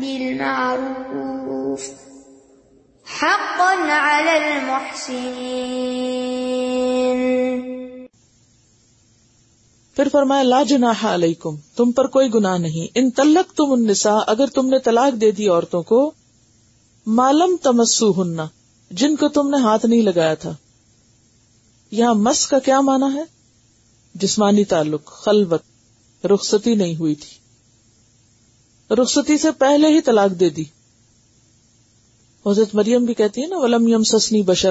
بالمعروف. حقا على المحسنين. پھر فرمایا، لا جناح علیکم، تم پر کوئی گناہ نہیں۔ ان تلک تم النساء، اگر تم نے طلاق دے دی عورتوں کو معلوم تمسو ہننا جن کو تم نے ہاتھ نہیں لگایا تھا۔ یہاں مس کا کیا مانا ہے؟ جسمانی تعلق، خلوت، رخصتی نہیں ہوئی تھی۔ رخصتی سے پہلے ہی طلاق دے دی۔ حضرت مریم بھی کہتی ہے نا، ولم یم سسنی بشر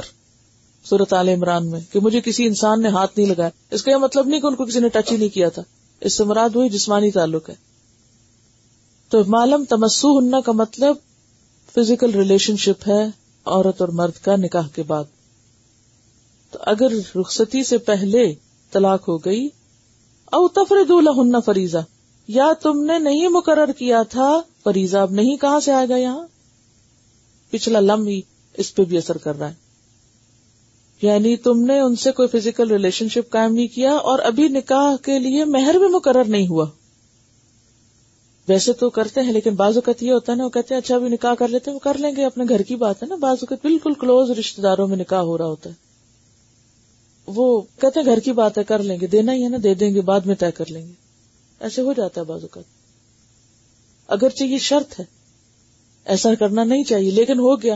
صورت عال عمران میں، کہ مجھے کسی انسان نے ہاتھ نہیں لگایا۔ اس کا یہ مطلب نہیں کہ ان کو کسی نے ٹچ ہی نہیں کیا تھا۔ اس سے مراد ہوئی جسمانی تعلق ہے۔ تو معلوم تمسو ہننا کا مطلب فزیکل ریلیشن شپ ہے عورت اور مرد کا نکاح کے بعد۔ تو اگر رخصتی سے پہلے طلاق ہو گئی، او تفرد ہننا فریضہ۔ یا تم نے نہیں مقرر کیا تھا فریضہ اب نہیں کہاں سے آئے گا یہاں؟ پچھلا لم ہی اس پہ بھی اثر کر رہا ہے۔ یعنی تم نے ان سے کوئی فزیکل ریلیشن شپ قائم نہیں کیا اور ابھی نکاح کے لیے مہر بھی مقرر نہیں ہوا۔ ویسے تو کرتے ہیں لیکن بعض اوقات یہ ہوتا ہے نا، وہ کہتے ہیں اچھا ابھی نکاح کر لیتے ہیں، وہ کر لیں گے، اپنے گھر کی بات ہے نا، بعض اوقات بالکل کلوز رشتے داروں میں نکاح ہو رہا ہوتا ہے۔ وہ کہتے ہیں، گھر کی بات ہے کر لیں گے، دینا ہی ہے نا، دے دیں گے، بعد میں طے کر لیں گے۔ ایسے ہو جاتا ہے بعض اوقات اگرچہ یہ شرط ہے، ایسا کرنا نہیں چاہیے، لیکن ہو گیا۔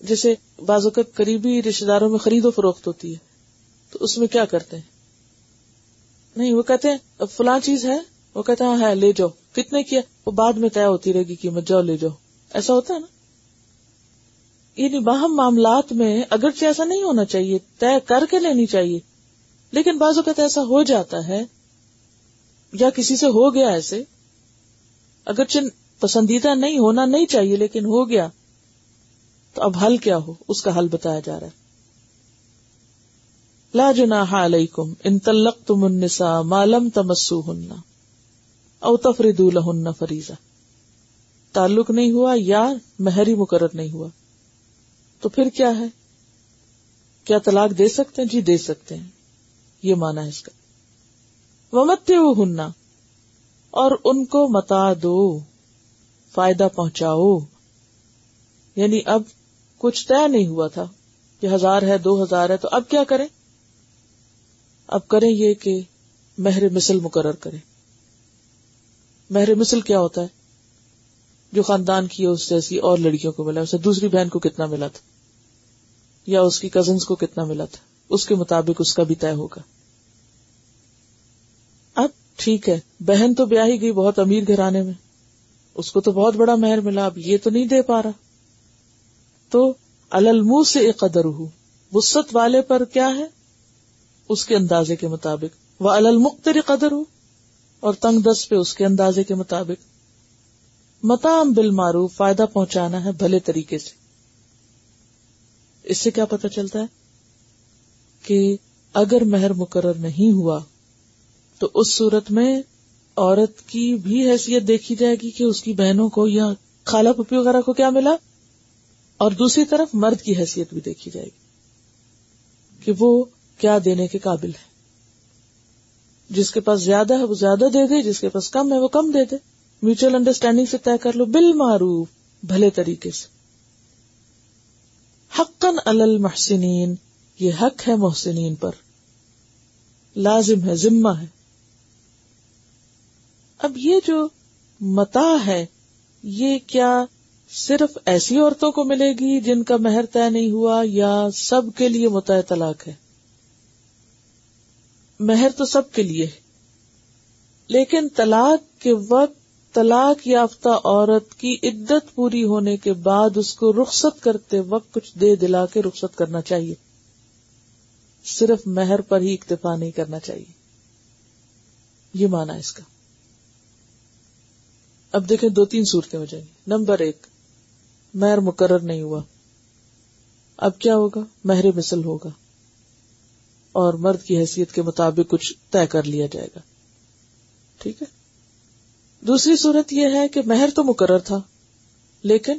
جیسے بعض اوقات قریبی رشتے داروں میں خرید و فروخت ہوتی ہے، تو اس میں کیا کرتے ہیں؟ نہیں، وہ کہتے ہیں، اب فلاں چیز ہے، وہ کہتے ہیں ہے لے جاؤ۔ کتنے کیا وہ بعد میں طے ہوتی رہے گی قیمت، جاؤ، لے جاؤ۔ ایسا ہوتا ہے نا؟ یعنی باہم معاملات میں اگرچہ ایسا نہیں ہونا چاہیے، طے کر کے لینی چاہیے، لیکن بعض اوقات ایسا ہو جاتا ہے۔ یا کسی سے ہو گیا ایسے؟ اگرچہ پسندیدہ نہیں، ہونا نہیں چاہیے، لیکن ہو گیا۔ تو اب حل کیا ہو؟ اس کا حل بتایا جا رہا ہے۔ لا جناح علیکم ان طلقتم النساء ما لم تمسوهن او تفردوا لهن فریضہ۔ تعلق نہیں ہوا یا مہر ہی مقرر نہیں ہوا؟ تو پھر کیا ہے؟ کیا طلاق دے سکتے ہیں؟ جی دے سکتے ہیں۔ یہ مانا ہے اس کا۔ ومت ہننا اور ان کو متا دو، فائدہ پہنچاؤ۔ یعنی اب کچھ طے نہیں ہوا تھا کہ ہزار ہے، دو ہزار ہے، تو اب کیا کریں؟ اب کریں یہ کہ مہر مسل مقرر کریں۔ مہر مسل کیا ہوتا ہے؟ جو خاندان کی ہے اس جیسی اور لڑکیوں کو ملا اسے دوسری بہن کو کتنا ملا تھا؟ یا اس کی کزنس کو کتنا ملا تھا؟ اس کے مطابق اس کا بھی طے ہوگا۔ ٹھیک ہے، بہن تو بیاہ ہی گئی بہت امیر گھرانے میں۔ اس کو تو بہت بڑا مہر ملا، اب یہ تو نہیں دے پا رہا۔ تو المہ سے ایک قدر ہو وسط والے پر کیا ہے؟ اس کے اندازے کے مطابق۔ وہ المختر قدر ہو اور تنگ دس پہ اس کے اندازے کے مطابق۔ متام بل معروف فائدہ پہنچانا ہے بھلے طریقے سے۔ اس سے کیا پتا چلتا ہے؟ کہ اگر مہر مقرر نہیں ہوا تو اس صورت میں عورت کی بھی حیثیت دیکھی جائے گی کہ اس کی بہنوں کو یا خالہ پپی وغیرہ کو کیا ملا؟ اور دوسری طرف مرد کی حیثیت بھی دیکھی جائے گی کہ وہ کیا دینے کے قابل ہے۔ جس کے پاس زیادہ ہے وہ زیادہ دے دے، جس کے پاس کم ہے وہ کم دے دے۔ میوچل انڈرسٹینڈنگ سے طے کر لو بال معروف بھلے طریقے سے۔ حقن المحسنین، یہ حق ہے محسنین پر۔ لازم ہے، ذمہ ہے۔ اب یہ جو متا ہے، یہ کیا صرف ایسی عورتوں کو ملے گی جن کا مہر طے نہیں ہوا یا سب کے لیے متع طلاق ہے؟ مہر تو سب کے لیے ہے، لیکن طلاق کے وقت طلاق یافتہ عورت کی عدت پوری ہونے کے بعد اس کو رخصت کرتے وقت کچھ دے دلا کے رخصت کرنا چاہیے۔ صرف مہر پر ہی اکتفا نہیں کرنا چاہیے۔ یہ مانا اس کا۔ اب دیکھیں دو تین صورتیں ہو جائیں گی۔ نمبر ایک، مہر مقرر نہیں ہوا۔ اب کیا ہوگا؟ مہر مثل ہوگا۔ اور مرد کی حیثیت کے مطابق کچھ طے کر لیا جائے گا۔ ٹھیک ہے؟ دوسری صورت یہ ہے کہ مہر تو مقرر تھا، لیکن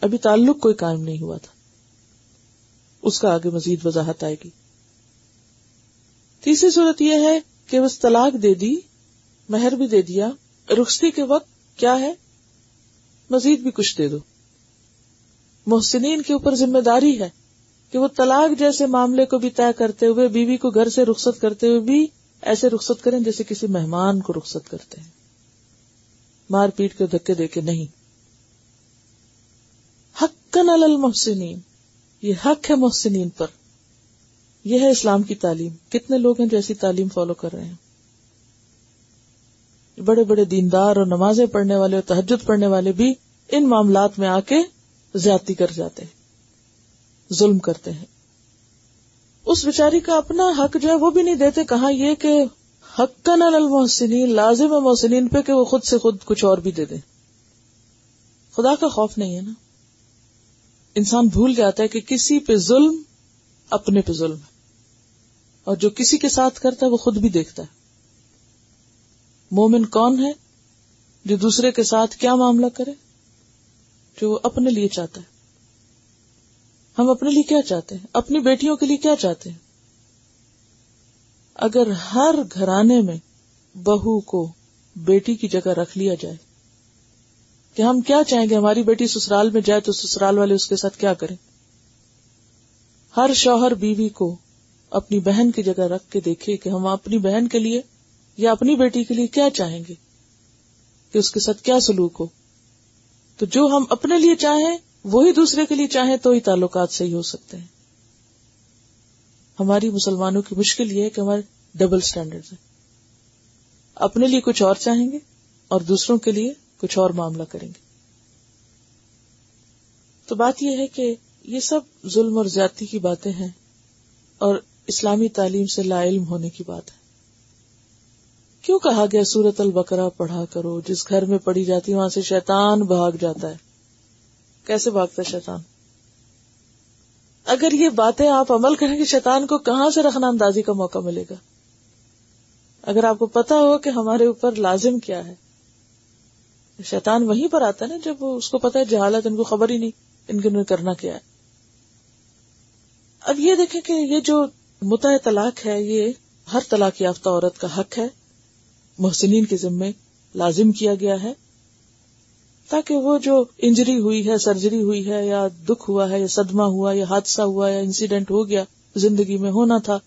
ابھی تعلق کوئی قائم نہیں ہوا تھا۔ اس کا آگے مزید وضاحت آئے گی۔ تیسری صورت یہ ہے کہ بس طلاق دے دی، مہر بھی دے دیا۔ رخصتی کے وقت کیا ہے؟ مزید بھی کچھ دے دو۔ محسنین کے اوپر ذمہ داری ہے کہ وہ طلاق جیسے معاملے کو بھی طے کرتے ہوئے بیوی کو گھر سے رخصت کرتے ہوئے بھی ایسے رخصت کریں جیسے کسی مہمان کو رخصت کرتے ہیں۔ مار پیٹ کے دھکے دے کے نہیں۔ حقن المحسنین۔ یہ حق ہے محسنین پر۔ یہ ہے اسلام کی تعلیم۔ کتنے لوگ ہیں جو ایسی تعلیم فالو کر رہے ہیں؟ بڑے بڑے دیندار اور نمازیں پڑھنے والے اور تحجد پڑھنے والے بھی ان معاملات میں آ کے زیادتی کر جاتے ہیں، ظلم کرتے ہیں۔ اس بیچاری کا اپنا حق جو ہے وہ بھی نہیں دیتے، کہاں یہ کہ حق کا نل المحسنین، لازم ہے محسنین پہ کہ وہ خود سے خود کچھ اور بھی دے دیں۔ خدا کا خوف نہیں ہے نا۔ انسان بھول جاتا ہے کہ کسی پہ ظلم اپنے پہ ظلم ہے، اور جو کسی کے ساتھ کرتا ہے وہ خود بھی دیکھتا ہے۔ مومن کون ہے جو دوسرے کے ساتھ کیا معاملہ کرے؟ جو اپنے لیے چاہتا ہے۔ ہم اپنے لیے کیا چاہتے ہیں؟ اپنی بیٹیوں کے لیے کیا چاہتے ہیں؟ اگر ہر گھرانے میں بہو کو بیٹی کی جگہ رکھ لیا جائے، کہ ہم کیا چاہیں گے؟ ہماری بیٹی سسرال میں جائے تو سسرال والے اس کے ساتھ کیا کریں؟ ہر شوہر بیوی کو اپنی بہن کی جگہ رکھ کے دیکھے کہ ہم اپنی بہن کے لیے یا اپنی بیٹی کے لیے کیا چاہیں گے کہ اس کے ساتھ کیا سلوک ہو؟ تو جو ہم اپنے لیے چاہیں، وہی دوسرے کے لیے چاہیں تو ہی تعلقات صحیح ہو سکتے ہیں۔ ہماری مسلمانوں کی مشکل یہ ہے کہ ہمارے ڈبل اسٹینڈرڈ اپنے لیے کچھ اور چاہیں گے اور دوسروں کے لیے کچھ اور معاملہ کریں گے۔ تو بات یہ ہے کہ یہ سب ظلم اور زیادتی کی باتیں ہیں اور اسلامی تعلیم سے لا علم ہونے کی بات ہے۔ کیوں کہا گیا سورت البکرا پڑھا کرو؟ جس گھر میں پڑھی جاتی وہاں سے شیطان بھاگ جاتا ہے۔ کیسے بھاگتا ہے شیطان؟ اگر یہ باتیں آپ عمل کریں گے شیطان کو کہاں سے رکھنا اندازی کا موقع ملے گا؟ اگر آپ کو پتا ہو کہ ہمارے اوپر لازم کیا ہے۔ شیطان وہیں پر آتا ہے نا جب اس کو پتا ہے جہالت، ان کو خبر ہی نہیں، ان کے کرنا کیا ہے۔ اب یہ دیکھیں کہ یہ جو متع طلاق ہے، یہ ہر طلاق یافتہ عورت کا حق ہے۔ محسنین کے ذمے لازم کیا گیا ہے تاکہ وہ جو انجری ہوئی ہے، سرجری ہوئی ہے، یا دکھ ہوا ہے، یا صدمہ ہوا، یا حادثہ ہوا، یا انسیڈنٹ ہو گیا، زندگی میں ہونا تھا،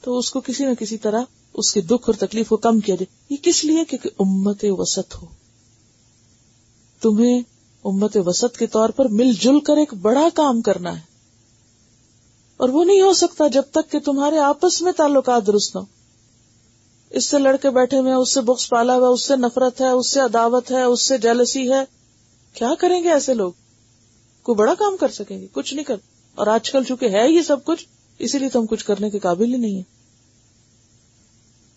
تو اس کو کسی نہ کسی طرح اس کے دکھ اور تکلیف کو کم کیا جائے۔ یہ کس لیے؟ کہ امت وسط ہو۔ تمہیں امت وسط کے طور پر مل جل کر ایک بڑا کام کرنا ہے۔ اور وہ نہیں ہو سکتا جب تک کہ تمہارے آپس میں تعلقات درست ہو اس سے لڑکے بیٹھے ہوئے ہیں، اس سے بکس پالا ہوا اس سے نفرت ہے، اس سے عداوت ہے، اس سے جیلسی ہے۔ کیا کریں گے ایسے لوگ؟ کوئی بڑا کام کر سکیں گے؟ کچھ نہیں کر۔ اور آج کل چونکہ ہے یہ سب کچھ، اسی لیے تو ہم کچھ کرنے کے قابل ہی نہیں ہے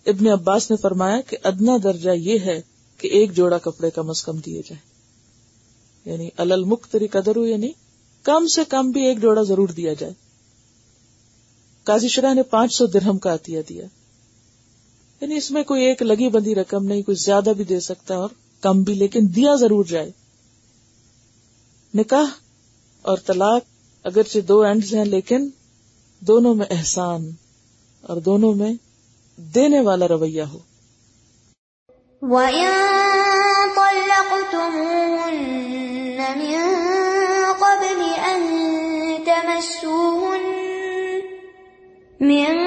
ابن عباس نے فرمایا کہ ادنا درجہ یہ ہے کہ ایک جوڑا کپڑے کم از کم دیے جائے یعنی المختری قدر ہو یعنی کم سے کم بھی ایک جوڑا ضرور دیا جائے۔ قاضی شرح نے پانچ سو درہم کا عطیہ دیا۔ یعنی اس میں کوئی ایک لگی بندی رقم نہیں، کوئی زیادہ بھی دے سکتا اور کم بھی، لیکن دیا ضرور جائے۔ نکاح اور طلاق اگرچہ دو اینڈز ہیں، لیکن دونوں میں احسان اور دونوں میں دینے والا رویہ ہو۔ من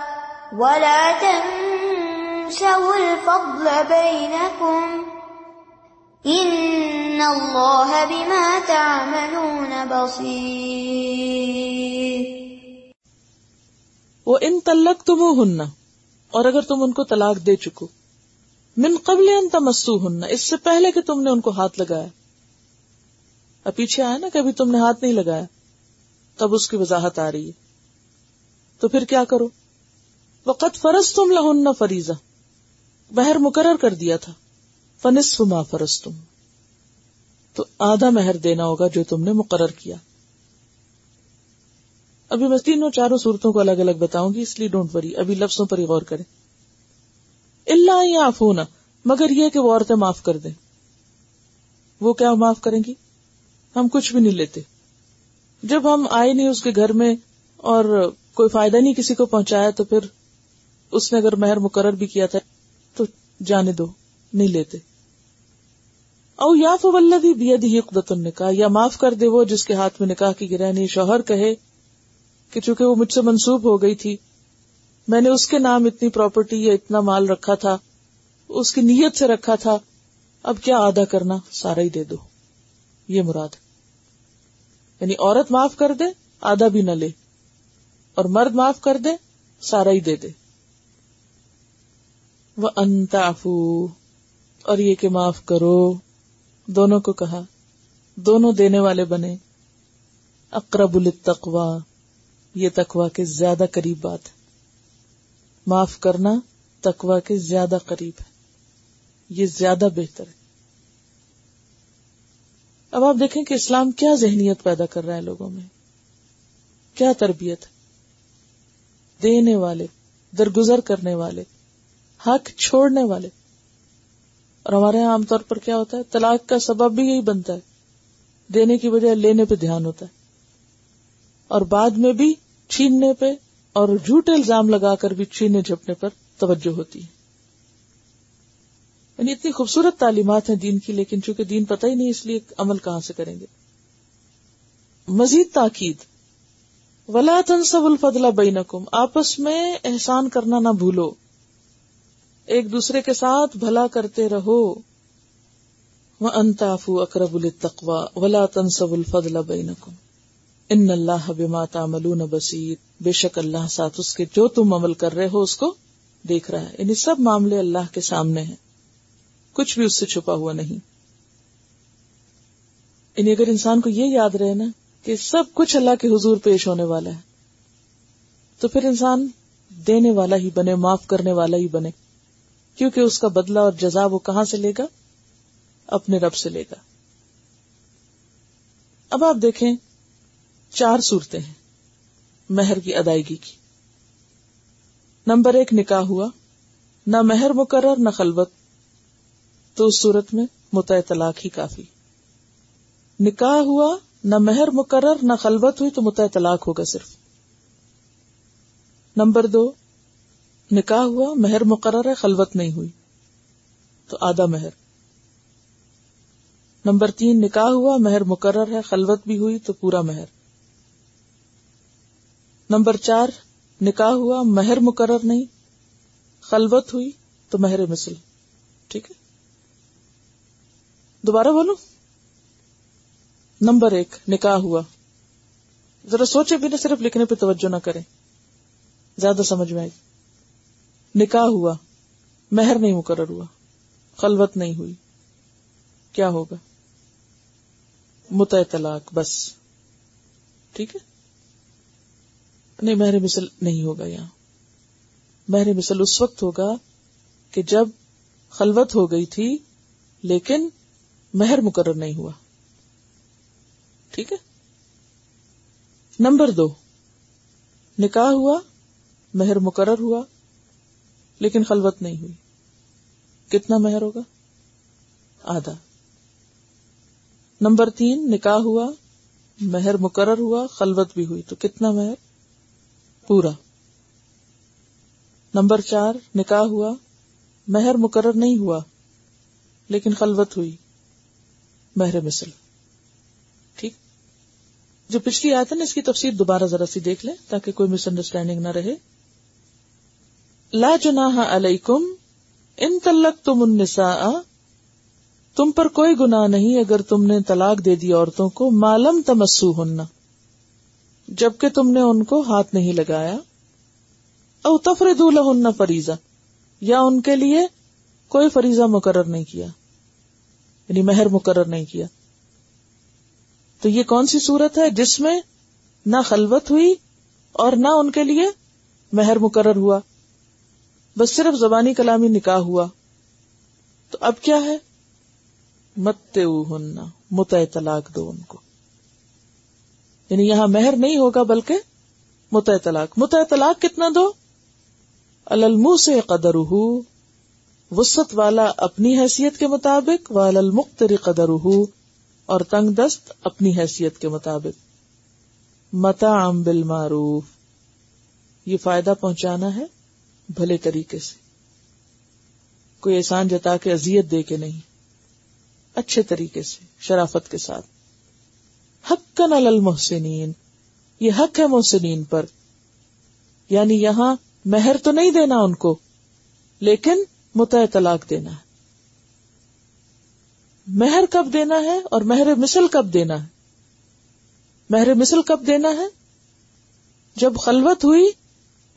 ولا تنسوا الفضل بينكم. إن الله بما تعملون بصير. وہ ان تلک تم ہننا اور اگر تم ان کو طلاق دے چکو، من قبل ان تمسو ہننا اس سے پہلے کہ تم نے ان کو ہاتھ لگایا۔ اب پیچھے آیا نا کہ ابھی تم نے ہاتھ نہیں لگایا، تب اس کی وضاحت آ رہی ہے۔ تو پھر کیا کرو؟ وقت فرض تم لہن فریضہ۔ بہر مقرر کر دیا تھا۔ فنصف ما فرض تم تو آدھا مہر دینا ہوگا جو تم نے مقرر کیا۔ ابھی میں تینوں چاروں صورتوں کو الگ الگ بتاؤں گی، اس لیے ڈونٹ وری ابھی لفظوں پر ہی غور کریں۔ اللہ یا آفونا مگر یہ کہ وہ عورتیں معاف کر دیں۔ وہ کیا معاف کریں گی؟ ہم کچھ بھی نہیں لیتے۔ جب ہم آئے نہیں اس کے گھر میں اور کوئی فائدہ نہیں کسی کو پہنچایا تو پھر اس نے اگر مہر مقرر بھی کیا تھا تو جانے دو، نہیں لیتے۔ او یا فولدی بید ہی قدت النکاح، یا معاف کر دے وہ جس کے ہاتھ میں نکاح کی گرہ نہیں شوہر کہے کہ چونکہ وہ مجھ سے منسوب ہو گئی تھی، میں نے اس کے نام اتنی پراپرٹی یا اتنا مال رکھا تھا، اس کی نیت سے رکھا تھا، اب کیا آدھا کرنا، سارا ہی دے دو۔ یہ مراد۔ یعنی عورت معاف کر دے آدھا بھی نہ لے۔ اور مرد معاف کر دے، سارا ہی دے دے۔ وہ انتافو اور یہ کہ معاف کرو۔ دونوں کو کہا۔ دونوں دینے والے بنے۔ اقرب التقوا یہ تقوا کے زیادہ قریب بات ہے۔ معاف کرنا تقوا کے زیادہ قریب ہے۔ یہ زیادہ بہتر ہے۔ اب آپ دیکھیں کہ اسلام کیا ذہنیت پیدا کر رہا ہے لوگوں میں۔ کیا تربیت دینے والے، درگزر کرنے والے۔ حق چھوڑنے والے۔ اور ہمارے یہاں عام طور پر کیا ہوتا ہے؟ طلاق کا سبب بھی یہی بنتا ہے۔ دینے کی وجہ لینے پہ دھیان ہوتا ہے۔ اور بعد میں بھی چھیننے پہ اور جھوٹے الزام لگا کر بھی چھینے جھپنے پر توجہ ہوتی ہے۔ یعنی اتنی خوبصورت تعلیمات ہیں دین کی، لیکن چونکہ دین پتہ ہی نہیں اس لیے عمل کہاں سے کریں گے۔ مزید تاکید۔ ولا تنسب الفضل بینکم آپس میں احسان کرنا نہ بھولو۔ ایک دوسرے کے ساتھ بھلا کرتے رہو۔ وہ انتافو اکرب التقوا ولا تنسب الفضل بینکم ان اللہ بما تعملون بصیر بے شک اللہ ساتھ اس کے جو تم عمل کر رہے ہو اس کو دیکھ رہا ہے۔ یعنی سب معاملے اللہ کے سامنے ہیں۔ کچھ بھی اس سے چھپا ہوا نہیں۔ یعنی اگر انسان کو یہ یاد رہے نا کہ سب کچھ اللہ کے حضور پیش ہونے والا ہے، تو پھر انسان دینے والا ہی بنے، معاف کرنے والا ہی بنے۔ کیونکہ اس کا بدلہ اور جزا وہ کہاں سے لے گا؟ اپنے رب سے لے گا۔ اب آپ دیکھیں، چار صورتیں ہیں مہر کی ادائیگی کی۔ نمبر ایک، نکاح ہوا۔ نہ مہر مقرر، نہ خلوت۔ تو اس صورت میں متع طلاق ہی کافی۔ نکاح ہوا، نہ مہر مقرر، نہ خلوت ہوئی تو متع طلاق ہوگا صرف۔ نمبر دو نکاح ہوا، مہر مقرر ہے، خلوت نہیں ہوئی۔ تو آدھا مہر۔ نمبر تین، نکاح ہوا، مہر مقرر ہے، خلوت بھی ہوئی، تو پورا مہر۔ نمبر چار، نکاح ہوا، مہر مقرر نہیں، خلوت ہوئی، تو مہر مثل ٹھیک ہے؟ دوبارہ بولو نمبر ایک، نکاح ہوا۔ ذرا سوچے بھی نہ صرف لکھنے پہ توجہ نہ کریں۔ زیادہ سمجھ میں آئی نکاح ہوا، مہر نہیں مقرر ہوا، خلوت نہیں ہوئی۔ کیا ہوگا؟ مت طلاق، بس۔ ٹھیک ہے؟ نہیں، مہر مثل نہیں ہوگا یہاں۔ مہر مثل اس وقت ہوگا کہ جب خلوت ہو گئی تھی، لیکن مہر مقرر نہیں ہوا۔ ٹھیک ہے؟ نمبر دو، نکاح ہوا، مہر مقرر ہوا۔ لیکن خلوت نہیں ہوئی۔ کتنا مہر ہوگا؟ آدھا۔ نمبر تین، نکاح ہوا، مہر مقرر ہوا، خلوت بھی ہوئی، تو کتنا مہر؟ پورا۔ نمبر چار، نکاح ہوا، مہر مقرر نہیں ہوا، لیکن خلوت ہوئی، مہر مثل۔ ٹھیک۔ جو پچھلی آیت ہے نا، اس کی تفصیل دوبارہ ذرا سی دیکھ لیں تاکہ کوئی مس انڈرسٹینڈنگ نہ رہے۔ لا جناح علیکم ان تلک تم النساء، تم پر کوئی گناہ نہیں اگر تم نے طلاق دے دی عورتوں کو معلوم تمسو ہننا جبکہ تم نے ان کو ہاتھ نہیں لگایا۔ او تفر دولہ فریضہ، یا ان کے لیے کوئی فریضہ مقرر نہیں کیا یعنی مہر مقرر نہیں کیا۔ تو یہ کون سی صورت ہے جس میں نہ خلوت ہوئی اور نہ ان کے لیے مہر مقرر ہوا؟ بس صرف زبانی کلامی نکاح ہوا۔ تو اب کیا ہے؟ مت ہننا مت طلاق دو ان کو۔ یعنی یہاں مہر نہیں ہوگا بلکہ مت طلاق مت طلاق کتنا دو؟ المو سے قدر وسط والا اپنی حیثیت کے مطابق و المختری قدر اور تنگ دست اپنی حیثیت کے مطابق۔ متا ام بل معروف یہ فائدہ پہنچانا ہے۔ بھلے طریقے سے۔ کوئی احسان جتا کے ازیت دے کے نہیں۔ اچھے طریقے سے، شرافت کے ساتھ۔ حق نل المحسنین۔ یہ حق ہے محسنین پر۔ یعنی یہاں مہر تو نہیں دینا ان کو، لیکن متع طلاق دینا ہے۔ مہر کب دینا ہے اور مہر مثل کب دینا ہے؟ مہر مثل کب دینا ہے؟ جب خلوت ہوئی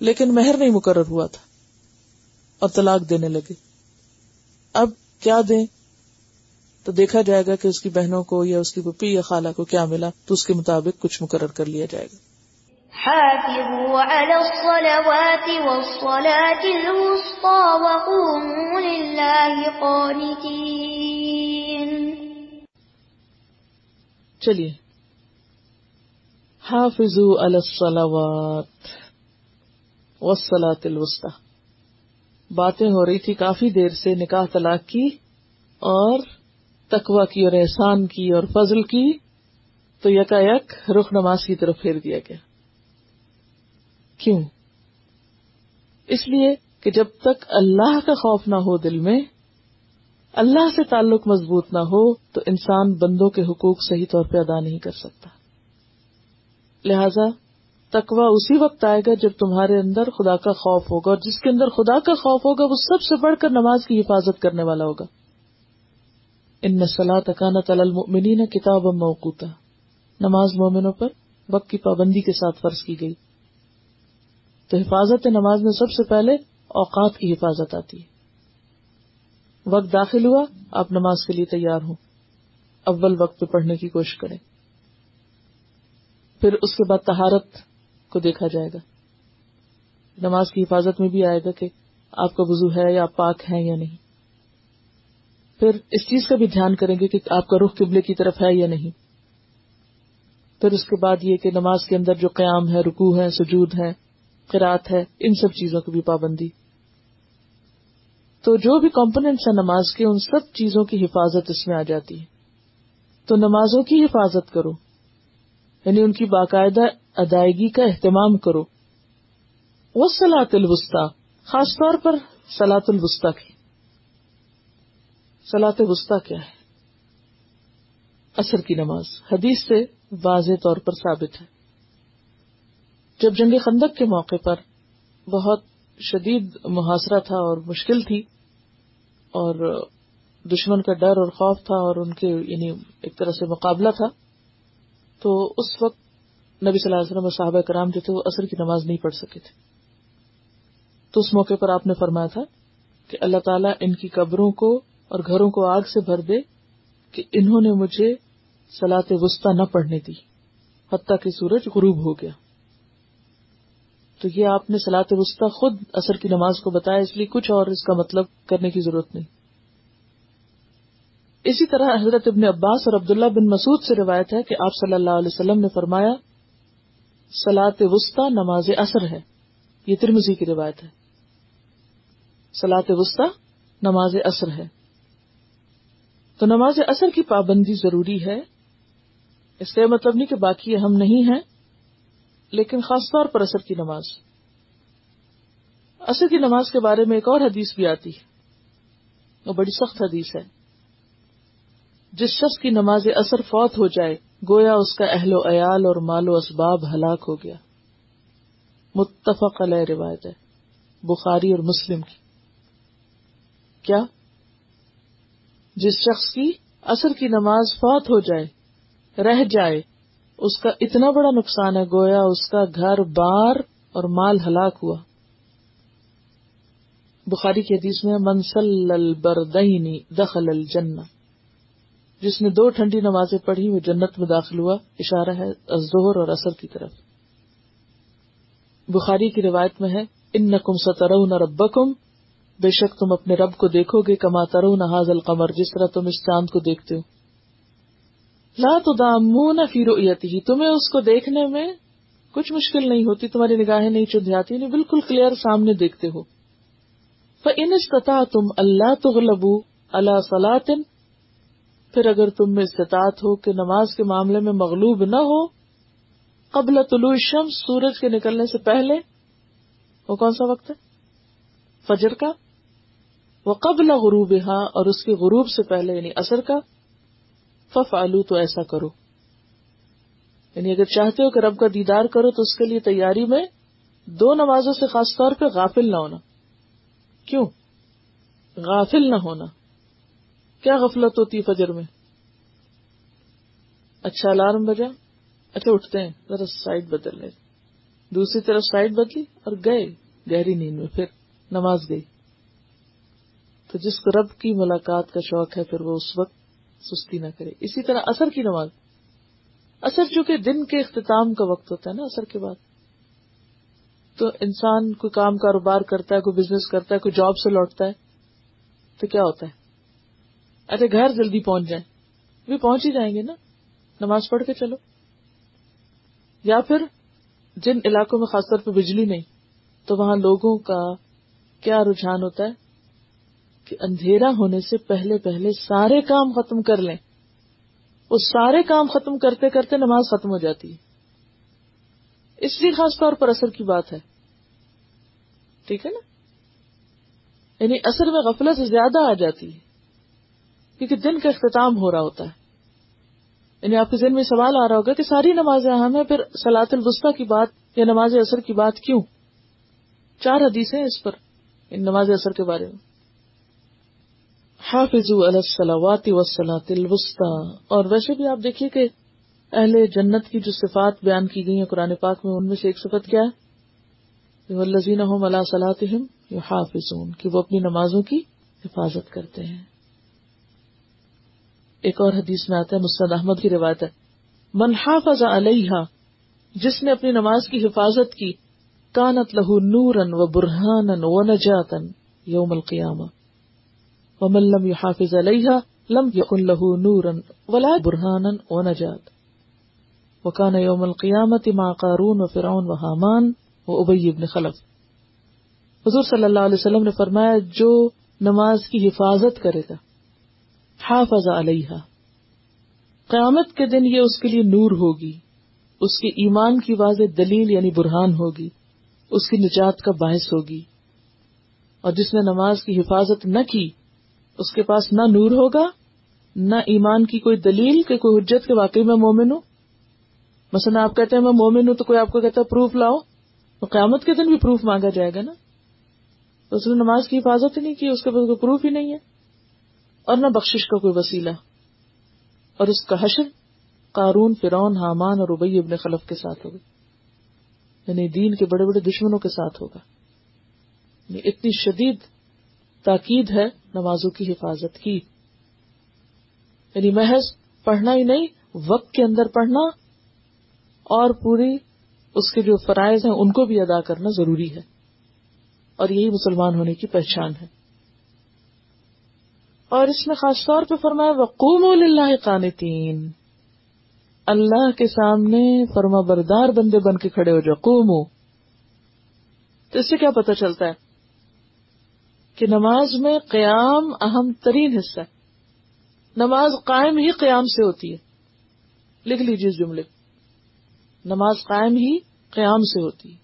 لیکن مہر نہیں مقرر ہوا تھا۔ اور طلاق دینے لگے۔ اب کیا دیں؟ تو دیکھا جائے گا کہ اس کی بہنوں کو یا اس کی پپی یا خالہ کو کیا ملا تو اس کے مطابق کچھ مقرر کر لیا جائے گا۔ على الصلوات والصلاة الوسطى وقوموا لله قانتين۔ چلیے۔ حافظوا على الصلوات والصلاة الوسطى۔ باتیں ہو رہی تھی کافی دیر سے، نکاح طلاق کی اور تقوی کی اور احسان کی اور فضل کی، تو یکا یک رخ نماز کی طرف پھیر دیا گیا۔ کیوں؟ اس لیے کہ جب تک اللہ کا خوف نہ ہو دل میں، اللہ سے تعلق مضبوط نہ ہو، تو انسان بندوں کے حقوق صحیح طور پہ ادا نہیں کر سکتا۔ لہذا تقوا اسی وقت آئے گا جب تمہارے اندر خدا کا خوف ہوگا اور جس کے اندر خدا کا خوف ہوگا وہ سب سے بڑھ کر نماز کی حفاظت کرنے والا ہوگا۔ ان نسلا تکانا المؤمنین نہ کتاب موقوتا۔ نماز مومنوں پر وقت کی پابندی کے ساتھ فرض کی گئی۔ تو حفاظت نماز میں سب سے پہلے اوقات کی حفاظت آتی ہے۔ وقت داخل ہوا، آپ نماز کے لیے تیار ہوں۔ اول وقت پہ پڑھنے کی کوشش کریں۔ پھر اس کے بعد تہارت کو دیکھا جائے گا۔ نماز کی حفاظت میں بھی آئے گا کہ آپ کا وضو ہے یا پاک ہے یا نہیں۔ پھر اس چیز کا بھی دھیان کریں گے کہ آپ کا رخ قبلے کی طرف ہے یا نہیں۔ پھر اس کے بعد یہ کہ نماز کے اندر جو قیام ہے رکو ہے، سجود ہے قرات ہے، ان سب چیزوں کی بھی پابندی۔ تو جو بھی کمپونیٹس ہیں نماز کے، ان سب چیزوں کی حفاظت اس میں آ جاتی ہے۔ تو نمازوں کی حفاظت کرو۔ یعنی ان کی باقاعدہ ادائیگی کا اہتمام کرو۔ وہ سلاط الوسطی خاص طور پر سلاط الوسطی کی۔ سلاط وسطی کیا ہے؟ اثر کی نماز۔ حدیث سے واضح طور پر ثابت ہے۔ جب جنگ خندق کے موقع پر بہت شدید محاصرہ تھا اور مشکل تھی اور دشمن کا ڈر اور خوف تھا اور ان کے یعنی ایک طرح سے مقابلہ تھا، تو اس وقت نبی صلی اللہ علیہ وسلم صحابہ کرام جو تھے وہ اثر کی نماز نہیں پڑھ سکے تھے۔ تو اس موقع پر آپ نے فرمایا تھا کہ اللہ تعالیٰ ان کی قبروں کو اور گھروں کو آگ سے بھر دے کہ انہوں نے مجھے سلاط وسطی نہ پڑھنے دی، حتیٰ کہ سورج غروب ہو گیا۔ تو یہ آپ نے سلاط وسطی خود اثر کی نماز کو بتایا، اس لیے کچھ اور اس کا مطلب کرنے کی ضرورت نہیں۔ اسی طرح حضرت ابن عباس اور عبداللہ بن مسعود سے روایت ہے کہ آپ صلی اللہ علیہ وسلم نے فرمایا سلاط وسطی نماز اثر ہے۔ یہ ترمزی کی روایت ہے۔ سلاط وسطی نماز اثر ہے۔ تو نماز اثر کی پابندی ضروری ہے۔ اس کا مطلب نہیں کہ باقی اہم نہیں ہے لیکن خاص طور پر اثر کی نماز۔ اثر کی نماز کے بارے میں ایک اور حدیث بھی آتی ہے۔ وہ بڑی سخت حدیث ہے۔ جس شخص کی نماز اثر فوت ہو جائے گویا اس کا اہل و عیال اور مال و اسباب ہلاک ہو گیا۔ متفق علیہ روایت ہے، بخاری اور مسلم کی۔ کیا؟ جس شخص کی اثر کی نماز فوت ہو جائے، رہ جائے، اس کا اتنا بڑا نقصان ہے، گویا اس کا گھر بار اور مال ہلاک ہوا۔ بخاری کی حدیث میں منسل البردینی دخل الجنہ۔ جس نے دو ٹھنڈی نمازیں پڑھی وہ جنت میں داخل ہوا، اشارہ ہے ظہر اور اثر کی طرف۔ بخاری کی روایت میں ہے ان نقم سترون ربکم، بے شک تم اپنے رب کو دیکھو گے، کما ترون حاض القمر، جس طرح تم اس چاند کو دیکھتے ہو۔ لا تو دامون فی رؤیتی تمہیں اس کو دیکھنے میں کچھ مشکل نہیں ہوتی، تمہاری نگاہیں نہیں چندیاتی نہیں بالکل کلیئر سامنے دیکھتے ہو۔ ان استطاع تم اللہ تغلبو اللہ صلاطن پھر اگر تم میں استطاعت ہو کہ نماز کے معاملے میں مغلوب نہ ہو، قبل طلوع الشمس سورج کے نکلنے سے پہلے، وہ کون سا وقت ہے؟ فجر کا؟ وہ قبل غروب ہاں اور اس کے غروب سے پہلے یعنی اثر کا فف آلو تو ایسا کرو۔ یعنی اگر چاہتے ہو کہ رب کا دیدار کرو، تو اس کے لیے تیاری میں دو نمازوں سے خاص طور پہ غافل نہ ہونا۔ کیوں؟ غافل نہ ہونا۔ کیا غفلت ہوتی ہے فجر میں؟ اچھا الارم بجا۔ اچھا اٹھتے ہیں۔ ذرا سائڈ بدل لے دوسری طرف سائڈ بدلی اور گئے۔ گہری نیند میں پھر نماز گئی۔ تو جس کو رب کی ملاقات کا شوق ہے، پھر وہ اس وقت سستی نہ کرے۔ اسی طرح اثر کی نماز۔ اثر چونکہ دن کے اختتام کا وقت ہوتا ہے نا اثر کے بعد۔ تو انسان کوئی کام کاروبار کرتا ہے، کوئی بزنس کرتا ہے، کوئی جاب سے لوٹتا ہے، تو کیا ہوتا ہے؟ اچھا گھر جلدی پہنچ جائیں۔ بھی پہنچ ہی جائیں گے نا۔ نماز پڑھ کے چلو۔ یا پھر جن علاقوں میں خاص طور پہ بجلی نہیں، تو وہاں لوگوں کا کیا رجحان ہوتا ہے؟ کہ اندھیرا ہونے سے پہلے پہلے سارے کام ختم کر لیں۔ وہ سارے کام ختم کرتے کرتے نماز ختم ہو جاتی ہے۔ اس لیے خاص طور پر اثر کی بات ہے۔ ٹھیک ہے نا؟ یعنی اثر میں غفلت زیادہ آ جاتی ہے۔ کیونکہ دن کا اختتام ہو رہا ہوتا ہے۔ یعنی آپ کے ذہن میں سوال آ رہا ہوگا کہ ساری نمازیں اہم ہیں، پھر سلاط البسطی کی بات یا نماز اثر کی بات کیوں؟ چار حدیث ہیں اس پر، ان نماز اثر کے بارے میں۔ حافظ السلاوات وسلاط الوسطی۔ اور ویسے بھی آپ دیکھیے کہ اہل جنت کی جو صفات بیان کی گئی ہیں قرآن پاک میں، ان میں سے ایک صفت کیا ہے؟ لذین صلاحم حافظ کہ وہ اپنی نمازوں کی حفاظت کرتے ہیں۔ ایک اور حدیث میں آتا ہے مسد احمد کی روایت ہے۔ من حافظ علیہ جس نے اپنی نماز کی حفاظت کی، کانت لہو نورن و برہان و نجاتن یوم القیامہ۔ ومن لم يحافظ علیہ لم يكن له نورا ولا برهانا ونجات وکان یوم القیامت ما قارون و فرعون و حامان و ابی ابن خلف۔ حضور صلی اللہ علیہ وسلم نے فرمایا، جو نماز کی حفاظت کرے گا حافظ علیہ قیامت کے دن یہ اس کے لیے نور ہوگی، اس کے ایمان کی واضح دلیل یعنی برہان ہوگی، اس کی نجات کا باعث ہوگی۔ اور جس نے نماز کی حفاظت نہ کی، اس کے پاس نہ نور ہوگا، نہ ایمان کی کوئی دلیل کہ کوئی حجت کے واقعی میں مومن ہوں۔ مثلا آپ کہتے ہیں میں مومن ہوں تو کوئی آپ کو کہتا ہے پروف لاؤ، تو قیامت کے دن بھی پروف مانگا جائے گا نا۔ اس نے نماز کی حفاظت ہی نہیں کی، اس کے پاس کوئی پروف ہی نہیں ہے۔ اور نہ بخشش کا کوئی وسیلہ۔ اور اس کا حشر قارون فرون حامان اور ابئی ابن خلف کے ساتھ ہوگا۔ یعنی دین کے بڑے بڑے دشمنوں کے ساتھ ہوگا۔ یعنی اتنی شدید تاکید ہے نمازوں کی حفاظت کی۔ یعنی محض پڑھنا ہی نہیں، وقت کے اندر پڑھنا اور پوری اس کے جو فرائض ہیں ان کو بھی ادا کرنا ضروری ہے۔ اور یہی مسلمان ہونے کی پہچان ہے۔ اور اس میں خاص طور پہ فرمایا وقوم اللہ قانتین اللہ کے سامنے فرما بردار بندے بن کے کھڑے ہو جاؤ قومو تو اس سے کیا پتہ چلتا ہے کہ نماز میں قیام اہم ترین حصہ ہے۔ نماز قائم ہی قیام سے ہوتی ہے۔ لکھ لیجیے اس جملے نماز قائم ہی قیام سے ہوتی ہے۔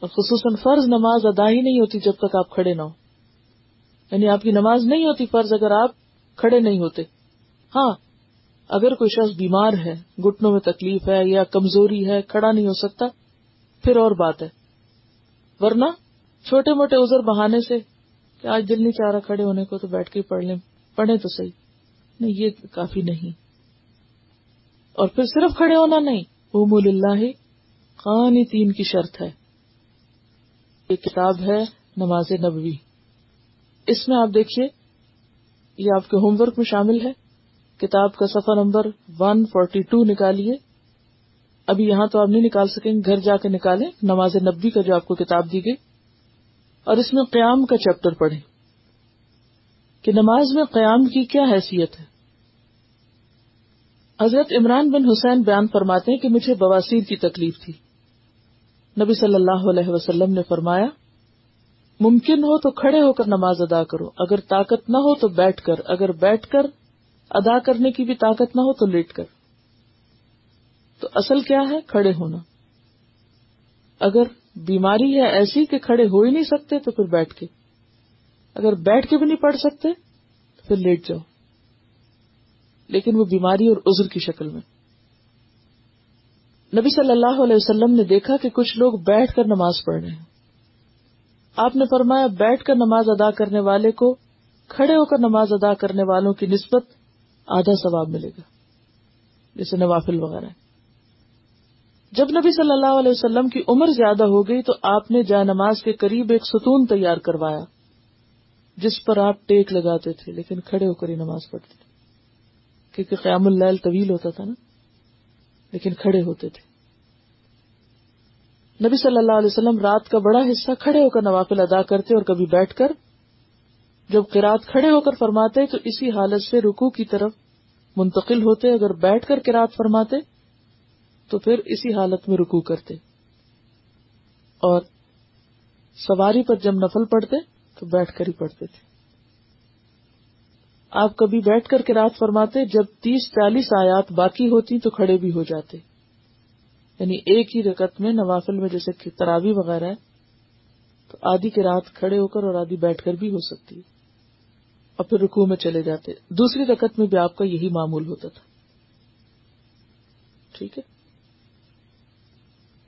اور خصوصاً فرض نماز ادا ہی نہیں ہوتی جب تک آپ کھڑے نہ ہو یعنی آپ کی نماز نہیں ہوتی فرض اگر آپ کھڑے نہیں ہوتے۔ ہاں اگر کوئی شخص بیمار ہے گٹنوں میں تکلیف ہے یا کمزوری ہے، کھڑا نہیں ہو سکتا، پھر اور بات ہے۔ ورنہ چھوٹے موٹے ازر بہانے سے کہ آج دل نہیں چاہ رہا کھڑے ہونے کو تو بیٹھ کے پڑھ لیں۔ پڑھے تو صحیح۔ نہیں، یہ کافی نہیں۔ اور پھر صرف کھڑے ہونا نہیں وہ مول اللہ خان تین کی شرط ہے۔ یہ کتاب ہے نماز نبوی۔ اس میں آپ دیکھیے، یہ آپ کے ہوم ورک میں شامل ہے۔ کتاب کا سفر نمبر ون فورٹی ٹو نکالیے۔ ابھی یہاں تو آپ نہیں نکال سکیں گھر جا کے نکالیں۔ نماز نبی کا جو آپ کو کتاب دی گئی۔ اور اس میں قیام کا چیپٹر پڑھیں۔ کہ نماز میں قیام کی کیا حیثیت ہے۔ حضرت عمران بن حسین بیان فرماتے ہیں کہ مجھے بواسیر کی تکلیف تھی۔ نبی صلی اللہ علیہ وسلم نے فرمایا ممکن ہو تو کھڑے ہو کر نماز ادا کرو۔ اگر طاقت نہ ہو تو بیٹھ کر۔ اگر بیٹھ کر ادا کرنے کی بھی طاقت نہ ہو تو لیٹ کر۔ تو اصل کیا ہے؟ کھڑے ہونا۔ اگر بیماری ہے ایسی کہ کھڑے ہو ہی نہیں سکتے تو پھر بیٹھ کے۔ اگر بیٹھ کے بھی نہیں پڑھ سکتے تو پھر لیٹ جاؤ۔ لیکن وہ بیماری اور عذر کی شکل میں۔ نبی صلی اللہ علیہ وسلم نے دیکھا کہ کچھ لوگ بیٹھ کر نماز پڑھ رہے ہیں۔ آپ نے فرمایا، بیٹھ کر نماز ادا کرنے والے کو، کھڑے ہو کر نماز ادا کرنے والوں کی نسبت آدھا ثواب ملے گا، جیسے نوافل وغیرہ جب نبی صلی اللہ علیہ وسلم کی عمر زیادہ ہو گئی تو آپ نے جائے نماز کے قریب ایک ستون تیار کروایا، جس پر آپ ٹیک لگاتے تھے، لیکن کھڑے ہو کر ہی نماز پڑھتے تھے۔ کیونکہ قیام اللیل طویل ہوتا تھا نا، لیکن کھڑے ہوتے تھے۔ نبی صلی اللہ علیہ وسلم رات کا بڑا حصہ کھڑے ہو کر نوافل ادا کرتے اور کبھی بیٹھ کر جب قرات کھڑے ہو کر فرماتے تو اسی حالت سے رکو کی طرف منتقل ہوتے، اگر بیٹھ کر قرات فرماتے تو پھر اسی حالت میں رکو کرتے۔ اور سواری پر جب نفل پڑتے تو بیٹھ کر ہی پڑھتے تھے۔ آپ کبھی بیٹھ کر کے رات فرماتے، جب تیس چالیس آیات باقی ہوتی تو کھڑے بھی ہو جاتے۔ یعنی ایک ہی رکت میں نوافل میں جیسے تراوی وغیرہ ہے، تو آدھی کے رات کھڑے ہو کر اور آدھی بیٹھ کر بھی ہو سکتی ہے، اور پھر رکوع میں چلے جاتے۔ دوسری رکت میں بھی آپ کا یہی معمول ہوتا تھا۔ ٹھیک ہے؟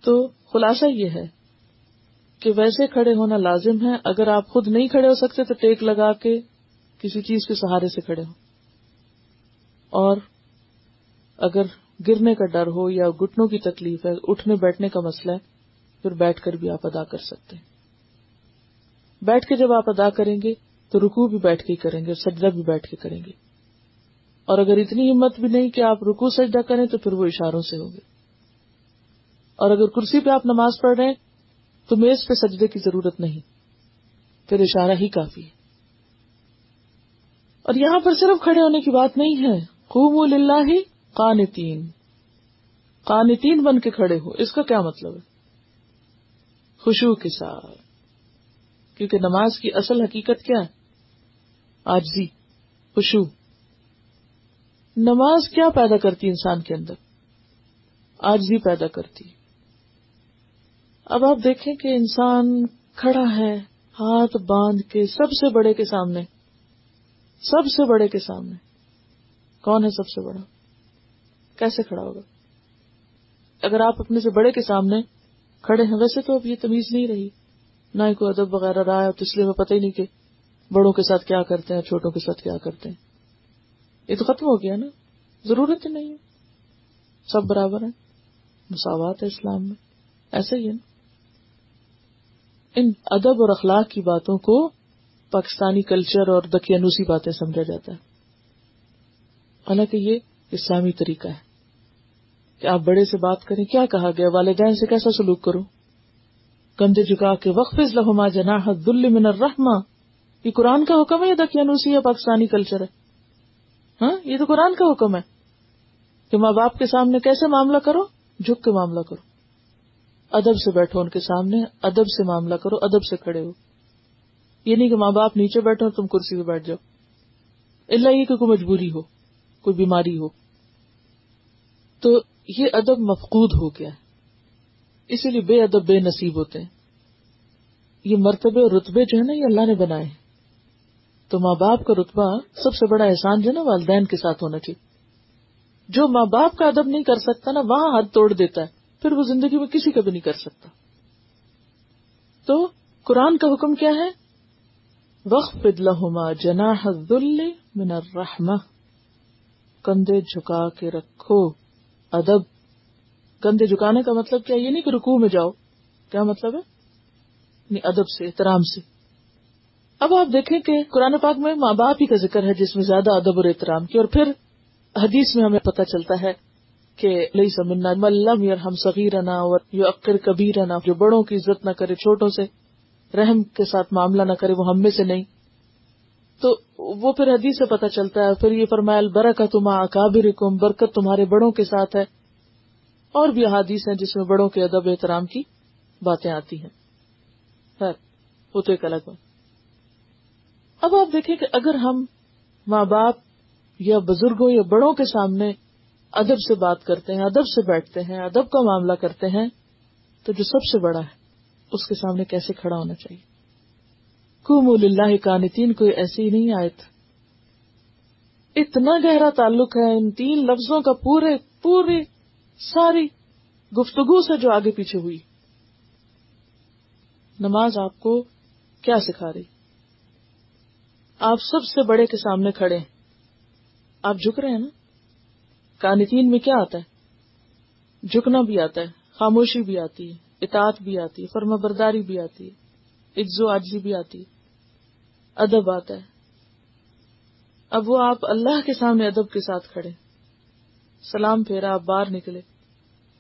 تو خلاصہ یہ ہے کہ ویسے کھڑے ہونا لازم ہے۔ اگر آپ خود نہیں کھڑے ہو سکتے تو ٹیک لگا کے کسی چیز کے سہارے سے کھڑے ہوں۔ اور اگر گرنے کا ڈر ہو یا گٹنوں کی تکلیف ہے، اٹھنے بیٹھنے کا مسئلہ ہے، پھر بیٹھ کر بھی آپ ادا کر سکتے ہیں۔ بیٹھ کے جب آپ ادا کریں گے، تو رکو بھی بیٹھ کے کریں گے اور سجدہ بھی بیٹھ کے کریں گے۔ اور اگر اتنی ہمت بھی نہیں کہ آپ رکو سجدہ کریں، تو پھر وہ اشاروں سے ہوگے۔ اور اگر کرسی پہ آپ نماز پڑھ رہے ہیں، تو میز پہ سجدے کی ضرورت نہیں۔ پھر اشارہ ہی کافی ہے۔ اور یہاں پر صرف کھڑے ہونے کی بات نہیں ہے۔ خوب اللہ ہی قانتین۔ قانتین بن کے کھڑے ہو۔ اس کا کیا مطلب ہے؟ خوشبو کے ساتھ۔ کیونکہ نماز کی اصل حقیقت کیا ہے؟ آجزی خوشو نماز کیا پیدا کرتی انسان کے اندر؟ آجزی پیدا کرتی۔ اب آپ دیکھیں کہ انسان کھڑا ہے، ہاتھ باندھ کے سب سے بڑے کے سامنے۔ سب سے بڑے کے سامنے۔ کون ہے سب سے بڑا؟ کیسے کھڑا ہوگا؟ اگر آپ اپنے سے بڑے کے سامنے کھڑے ہیں، ویسے تو اب یہ تمیز نہیں رہی۔ نہ ہی کوئی ادب وغیرہ رہا ہے، تو اس لیے میں پتہ ہی نہیں کہ بڑوں کے ساتھ کیا کرتے ہیں، چھوٹوں کے ساتھ کیا کرتے ہیں۔ یہ تو ختم ہو گیا نا۔ ضرورت ہی نہیں ہے۔ سب برابر ہیں۔ مساوات ہے اسلام میں۔ ایسا ہی ہے نا۔ ان ادب اور اخلاق کی باتوں کو پاکستانی کلچر اور دکیانوسی باتیں سمجھا جاتا ہے۔ حالانکہ یہ اسلامی طریقہ ہے۔ کہ آپ بڑے سے بات کریں، کیا کہا گیا؟ والدین سے کیسا سلوک کرو کندھے جھکا کے وقف لہما جنا دل من الرحما یہ قرآن کا حکم ہے یا دکیانوسی ہے پاکستانی کلچر ہے؟ ہاں یہ تو قرآن کا حکم ہے کہ ماں باپ کے سامنے کیسے معاملہ کرو؟ جھک کے معاملہ کرو۔ ادب سے بیٹھو ان کے سامنے، ادب سے معاملہ کرو، ادب سے کھڑے ہو۔ یہ نہیں کہ ماں باپ نیچے بیٹھو تم کرسی پہ بیٹھ جاؤ۔ اللہ یہ کہ کوئی مجبوری ہو، کوئی بیماری ہو۔ تو یہ ادب مفقود ہو گیا ہے۔ اسی لیے بے ادب بے نصیب ہوتے ہیں۔ یہ مرتبے اور رتبے جو ہے نا، یہ اللہ نے بنائے تو ماں باپ کا رتبہ سب سے بڑا احسان جو ہے نا، والدین کے ساتھ ہونا چاہیے۔ جو ماں باپ کا ادب نہیں کر سکتا نا، وہاں حد توڑ دیتا ہے۔ پھر وہ زندگی میں کسی کا بھی نہیں کر سکتا۔ تو قرآن کا حکم کیا ہے؟ وقف لہما جناح الذل من الرحمہ کندھے جھکا کے رکھو۔ ادب کندھے جھکانے کا مطلب کیا؟ یہ نہیں کہ رکوع میں جاؤ، کیا مطلب ہے؟ یعنی ادب سے، احترام سے۔ اب آپ دیکھیں کہ قرآن پاک میں ماں باپ ہی کا ذکر ہے، جس میں زیادہ ادب اور احترام کی، اور پھر حدیث میں ہمیں پتہ چلتا ہے کہ لئی سمنا ملم یار ہم صغیرنا اور یو اکر کبیرنا، جو بڑوں کی عزت نہ کرے، چھوٹوں سے رحم کے ساتھ معاملہ نہ کرے، وہ ہم میں سے نہیں۔ تو وہ پھر حدیث سے پتہ چلتا ہے، پھر یہ فرمائل برکت تما اکابر برکت تمہارے بڑوں کے ساتھ ہے۔ اور بھی احادیث ہیں جس میں بڑوں کے ادب احترام کی باتیں آتی ہیں۔ خیر، وہ تو ایک الگ بات۔ اب آپ دیکھیں کہ اگر ہم ماں باپ یا بزرگوں یا بڑوں کے سامنے ادب سے بات کرتے ہیں، ادب سے بیٹھتے ہیں، ادب کا معاملہ کرتے ہیں، تو جو سب سے بڑا ہے، اس کے سامنے کیسے کھڑا ہونا چاہیے؟ کم اللہ کانتین کوئی ایسی ہی نہیں آئے اتنا گہرا تعلق ہے ان تین لفظوں کا، پورے، پوری، ساری گفتگو سے جو آگے پیچھے ہوئی۔ نماز آپ کو کیا سکھا رہی؟ آپ سب سے بڑے کے سامنے کھڑے ہیں۔ آپ جھک رہے ہیں نا؟ کانتین میں کیا آتا ہے؟ جھکنا بھی آتا ہے، خاموشی بھی آتی ہے، اطاعت بھی آتی ہے فرما برداری بھی آتی ہے۔ عزو آجی بھی آتی۔ ہے ادب آتا ہے۔ اب وہ آپ اللہ کے سامنے ادب کے ساتھ کھڑے۔ سلام پھیرا، آپ باہر نکلے۔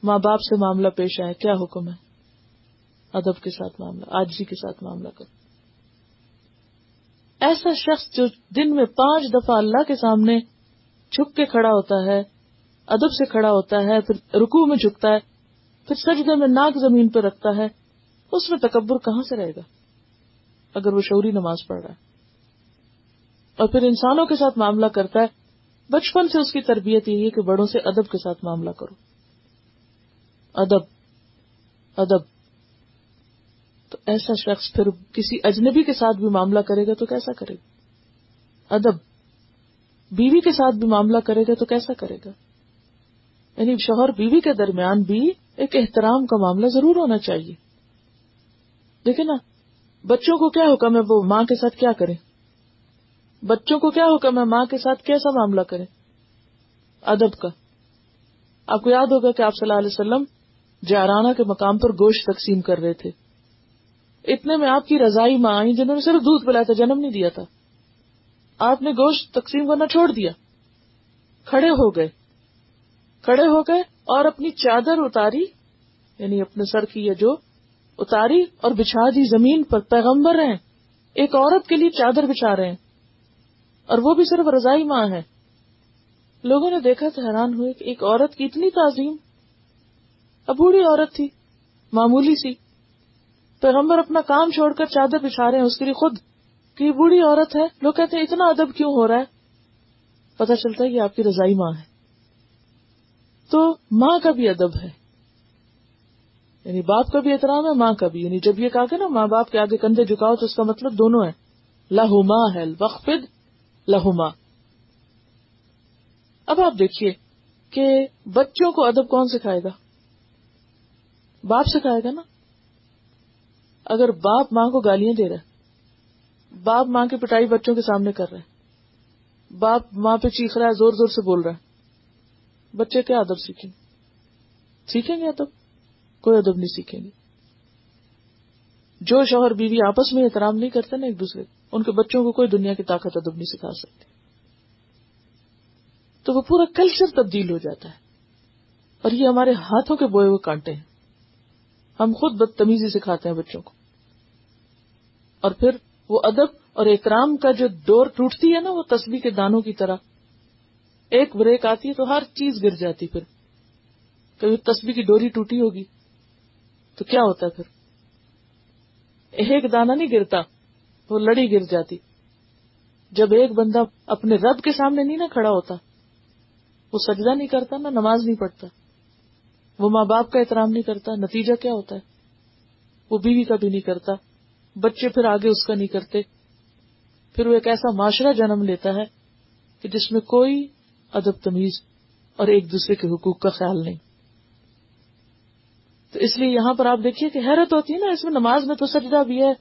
ماں باپ سے معاملہ پیش آئے، کیا حکم ہے؟ ادب کے ساتھ معاملہ آجی کے ساتھ معاملہ کرو ایسا شخص جو دن میں پانچ دفعہ اللہ کے سامنے چھپ کے کھڑا ہوتا ہے، ادب سے کھڑا ہوتا ہے، پھر رکو میں جھکتا ہے، پھر سجدے میں ناک زمین پہ رکھتا ہے، اس میں تکبر کہاں سے رہے گا؟ اگر وہ شعوری نماز پڑھ رہا ہے۔ اور پھر انسانوں کے ساتھ معاملہ کرتا ہے۔ بچپن سے اس کی تربیت یہی ہے کہ بڑوں سے ادب کے ساتھ معاملہ کرو۔ ادب ادب۔ تو ایسا شخص پھر کسی اجنبی کے ساتھ بھی معاملہ کرے گا تو کیسا کرے گا؟ ادب۔ بیوی کے ساتھ بھی معاملہ کرے گا تو کیسا کرے گا؟ یعنی شوہر بیوی کے درمیان بھی ایک احترام کا معاملہ ضرور ہونا چاہیے۔ دیکھیں نا بچوں کو کیا حکم ہے وہ ماں کے ساتھ کیا کرے؟ بچوں کو کیا حکم ہے ماں کے ساتھ کیسا معاملہ کرے؟ ادب کا۔ آپ کو یاد ہوگا کہ آپ صلی اللہ علیہ وسلم جارانہ کے مقام پر گوشت تقسیم کر رہے تھے۔ اتنے میں آپ کی رضائی ماں آئی جنہوں نے صرف دودھ پلایا تھا، جنم نہیں دیا تھا۔ آپ نے گوشت تقسیم کرنا چھوڑ دیا۔ کھڑے ہو گئے۔ کھڑے ہو گئے اور اپنی چادر اتاری یعنی اپنے سر کی یا جو اتاری اور بچھا دی زمین پر پیغمبر ہیں۔ ایک عورت کے لیے چادر بچھا رہے ہیں۔ اور وہ بھی صرف رضائی ماں ہے۔ لوگوں نے دیکھا تو حیران ہوئے کہ ایک عورت کی اتنی تعظیم۔ اب بوڑھی عورت تھی، معمولی سی۔ پیغمبر اپنا کام چھوڑ کر چادر بچھا رہے ہیں، اس کے لیے خود کہ یہ بوڑھی عورت ہے۔ لوگ کہتے ہیں، اتنا ادب کیوں ہو رہا ہے؟ پتا چلتا ہے کہ آپ کی رضائی ماں ہے۔ تو ماں کا بھی ادب ہے۔ یعنی باپ کا بھی احترام ہے، ماں کا بھی۔ یعنی جب یہ کہا کہ نا، ماں باپ کے آگے کندھے جھکاؤ تو اس کا مطلب دونوں ہے لہو ماں ہے وقف لہو ماں اب آپ دیکھیے کہ بچوں کو ادب کون سکھائے گا؟ باپ سکھائے گا نا۔ اگر باپ ماں کو گالیاں دے رہا ہے، باپ ماں کی پٹائی بچوں کے سامنے کر رہا ہے، باپ ماں پہ چیخ رہا ہے، زور زور سے بول رہا ہے۔ بچے کیا ادب سیکھیں؟ سیکھیں گے ادب؟ کوئی ادب نہیں سیکھیں گے جو شوہر بیوی آپس میں احترام نہیں کرتے نا ایک دوسرے ان کے بچوں کو کوئی دنیا کی طاقت ادب نہیں سکھا سکتے۔ تو وہ پورا کلچر تبدیل ہو جاتا ہے۔ اور یہ ہمارے ہاتھوں کے بوئے ہوئے کانٹے ہیں۔ ہم خود بدتمیزی سکھاتے ہیں بچوں کو۔ اور پھر وہ ادب اور احترام کا جو ڈور ٹوٹتی ہے نا، وہ تسبیح کے دانوں کی طرح۔ ایک بریک آتی ہے تو ہر چیز گر جاتی پھر۔ کبھی تصویر کی ڈوری ٹوٹی ہوگی۔ تو کیا ہوتا پھر؟ ایک دانا نہیں گرتا، وہ لڑی گر جاتی۔ جب ایک بندہ اپنے رب کے سامنے نہیں نا کھڑا ہوتا، وہ سجدہ نہیں کرتا، نہ نماز نہیں پڑھتا۔ وہ ماں باپ کا احترام نہیں کرتا، نتیجہ کیا ہوتا ہے؟ وہ بیوی کا بھی نہیں کرتا، بچے پھر آگے اس کا نہیں کرتے۔ پھر وہ ایک ایسا معاشرہ جنم لیتا ہے کہ جس میں کوئی ادب تمیز اور ایک دوسرے کے حقوق کا خیال نہیں۔ تو اس لیے یہاں پر آپ دیکھیے کہ حیرت ہوتی ہے نا، اس میں نماز میں تو سجدہ بھی ہے،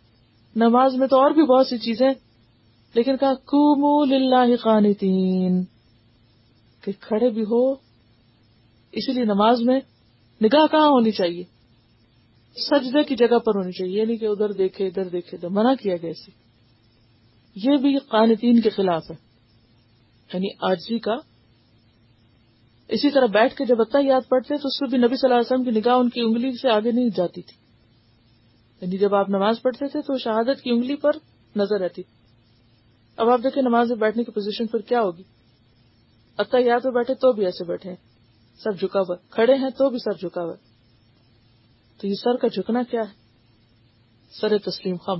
نماز میں تو اور بھی بہت سی چیزیں لیکن کہا کومو للہ قانتین کہ کھڑے بھی ہو اسی لیے نماز میں نگاہ کہاں ہونی چاہیے؟ سجدے کی جگہ پر ہونی چاہیے یعنی کہ ادھر دیکھے ادھر دیکھے، تو منع کیا گیا اسی یہ بھی قانتین کے خلاف ہے یعنی آجزی کا اسی طرح بیٹھ کے جب اتنا یاد پڑتے تو اس میں بھی نبی صلی اللہ علیہ وسلم کی نگاہ ان کی انگلی سے آگے نہیں جاتی تھی۔ یعنی جب آپ نماز پڑھتے تھے تو شہادت کی انگلی پر نظر رہتی اب آپ دیکھیں نماز میں بیٹھنے کی پوزیشن پر کیا ہوگی؟ اتنا یاد میں بیٹھے تو بھی ایسے بیٹھے ہیں۔ سر جھکا ہوا۔ کھڑے ہیں تو بھی سر جھکا ہوا۔ تو یہ سر کا جھکنا کیا ہے؟ سر تسلیم خم۔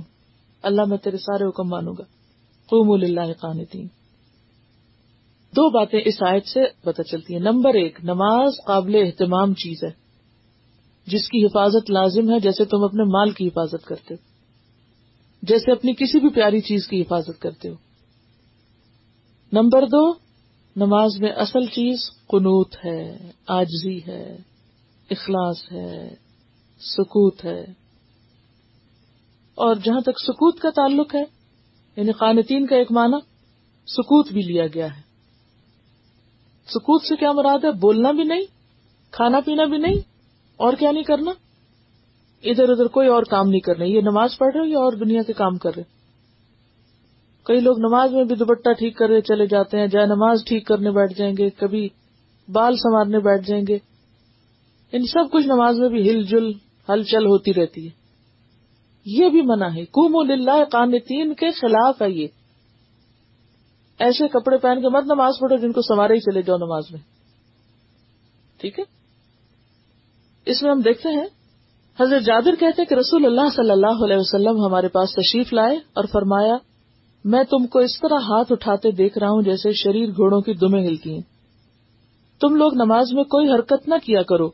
اللہ میں تیرے سارے حکم مانوں گا۔ قوم اللہ قانتین۔ دو باتیں اس آیت سے پتہ چلتی ہیں۔ نمبر ایک، نماز قابل اہتمام چیز ہے، جس کی حفاظت لازم ہے، جیسے تم اپنے مال کی حفاظت کرتے ہو، جیسے اپنی کسی بھی پیاری چیز کی حفاظت کرتے ہو۔ نمبر دو، نماز میں اصل چیز قنوت ہے، آجزی ہے، اخلاص ہے، سکوت ہے۔ اور جہاں تک سکوت کا تعلق ہے یعنی قانتین کا ایک معنی، سکوت بھی لیا گیا ہے۔ سکوت سے کیا مراد ہے؟ بولنا بھی نہیں، کھانا پینا بھی نہیں، اور کیا نہیں کرنا؟ ادھر ادھر کوئی اور کام نہیں کرنا، یہ نماز پڑھ رہے یا اور دنیا کے کام کر رہے کئی لوگ نماز میں بھی دوپٹہ ٹھیک کر رہے چلے جاتے ہیں، جائے نماز ٹھیک کرنے بیٹھ جائیں گے، کبھی بال سنوارنے بیٹھ جائیں گے۔ ان سب کچھ نماز میں بھی ہل جل، ہل چل ہوتی رہتی ہے۔ یہ بھی منع ہے۔ کم اللہ قانتین، کے خلاف ہے یہ۔ ایسے کپڑے پہن کے مت نماز پڑھو جن کو سوارے ہی چلے جاؤ نماز میں۔ ٹھیک ہے؟ اس میں ہم دیکھتے ہیں، حضرت جابر کہتے کہ رسول اللہ صلی اللہ علیہ وسلم ہمارے پاس تشریف لائے اور فرمایا، میں تم کو اس طرح ہاتھ اٹھاتے دیکھ رہا ہوں جیسے شریر گھوڑوں کی دمیں ہلتی ہیں۔ تم لوگ نماز میں کوئی حرکت نہ کیا کرو۔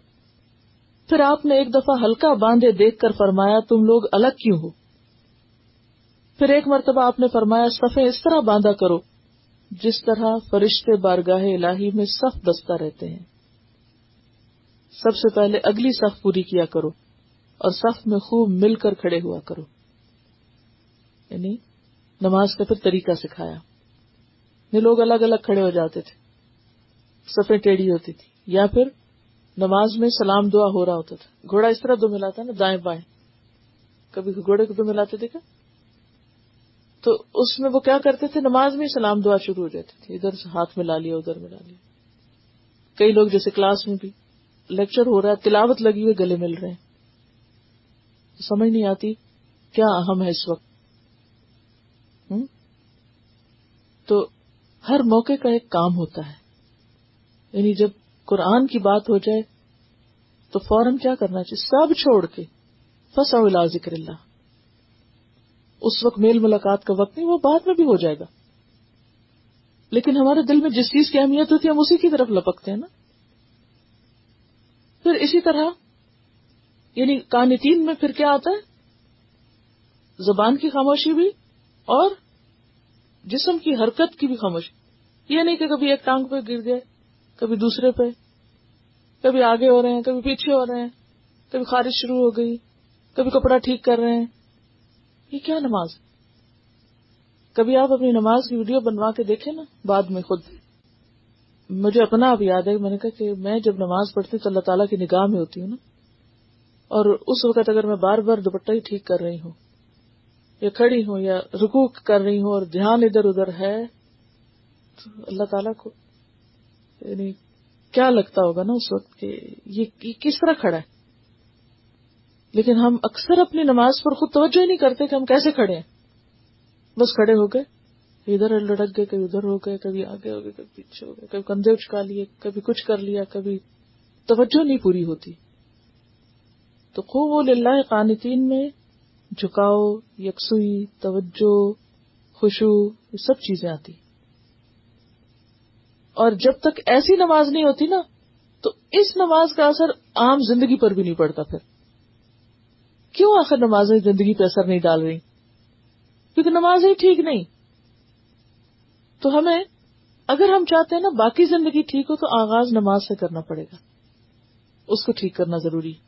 پھر آپ نے ایک دفعہ ہلکا باندھے دیکھ کر فرمایا، تم لوگ الگ کیوں ہو؟ پھر ایک مرتبہ آپ نے فرمایا صفے اس طرح باندھا کرو۔ جس طرح فرشتے بارگاہ الہی میں صف دستہ رہتے ہیں۔ سب سے پہلے اگلی صف پوری کیا کرو اور صف میں خوب مل کر کھڑے ہوا کرو۔ یعنی نماز کا پھر طریقہ سکھایا۔ یہ لوگ الگ الگ کھڑے ہو جاتے تھے۔ سفے ٹیڑھی ہوتی تھی۔ یا پھر نماز میں سلام دعا ہو رہا ہوتا تھا۔ گھوڑا اس طرح دو ملاتا نا دائیں بائیں۔ کبھی گھوڑے کو دو ملاتے دیکھا؟ تو اس میں وہ کیا کرتے تھے؟ نماز میں سلام دعا شروع ہو جاتی تھی۔ ادھر سے ہاتھ ملا لیا، ادھر ملا لیا۔ کئی لوگ جیسے کلاس میں بھی لیکچر ہو رہا ہے، تلاوت لگی ہوئے گلے مل رہے ہیں۔ سمجھ نہیں آتی کیا اہم ہے اس وقت۔ تو ہر موقع کا ایک کام ہوتا ہے۔ یعنی جب قرآن کی بات ہو جائے تو فوراً کیا کرنا چاہیے؟ سب چھوڑ کے۔ فسا ذکر اللہ اس وقت میل ملاقات کا وقت نہیں، وہ بعد میں بھی ہو جائے گا۔ لیکن ہمارے دل میں جس چیز کی اہمیت ہوتی ہے، ہم اسی کی طرف لپکتے ہیں نا۔ پھر اسی طرح یعنی کانتین میں پھر کیا آتا ہے؟ زبان کی خاموشی بھی اور جسم کی حرکت کی بھی خاموشی۔ یہ نہیں کہ کبھی ایک ٹانگ پہ گر گئے، کبھی دوسرے پہ، کبھی آگے ہو رہے ہیں، کبھی پیچھے ہو رہے ہیں، کبھی خارش شروع ہو گئی، کبھی کپڑا ٹھیک کر رہے ہیں۔ یہ کیا نماز کبھی آپ اپنی نماز کی ویڈیو بنوا کے دیکھیں نا، بعد میں خود۔ مجھے اپنا اب یاد ہے، میں نے کہا کہ میں جب نماز پڑھتی تو اللہ تعالیٰ کی نگاہ میں ہوتی ہوں نا۔ اور اس وقت اگر میں بار بار دوپٹہ ہی ٹھیک کر رہی ہوں، یا کھڑی ہوں، یا رکوک کر رہی ہوں اور دھیان ادھر ادھر ہے، تو اللہ تعالیٰ کو یعنی کیا لگتا ہوگا نا اس وقت کہ یہ کس طرح کھڑا ہے؟ لیکن ہم اکثر اپنی نماز پر خود توجہ ہی نہیں کرتے کہ ہم کیسے کھڑے ہیں۔ بس کھڑے ہو گئے۔ ادھر لڑک گئے، کبھی ادھر ہو گئے، کبھی آگے ہو گئے، کبھی پیچھے ہو گئے، کبھی کندھے اچکا لیے، کبھی کچھ کر لیا، کبھی توجہ نہیں پوری ہوتی۔ تو خوب وہ للہ قانتین میں جھکاؤ، یکسوئی، توجہ خوشو یہ سب چیزیں آتی۔ اور جب تک ایسی نماز نہیں ہوتی نا، تو اس نماز کا اثر عام زندگی پر بھی نہیں پڑتا پھر۔ کیوں آخر نمازیں زندگی پہ اثر نہیں ڈال رہی؟ کیونکہ نمازیں ٹھیک نہیں۔ تو ہمیں، اگر ہم چاہتے ہیں نا باقی زندگی ٹھیک ہو، تو آغاز نماز سے کرنا پڑے گا۔ اس کو ٹھیک کرنا ضروری۔ ہے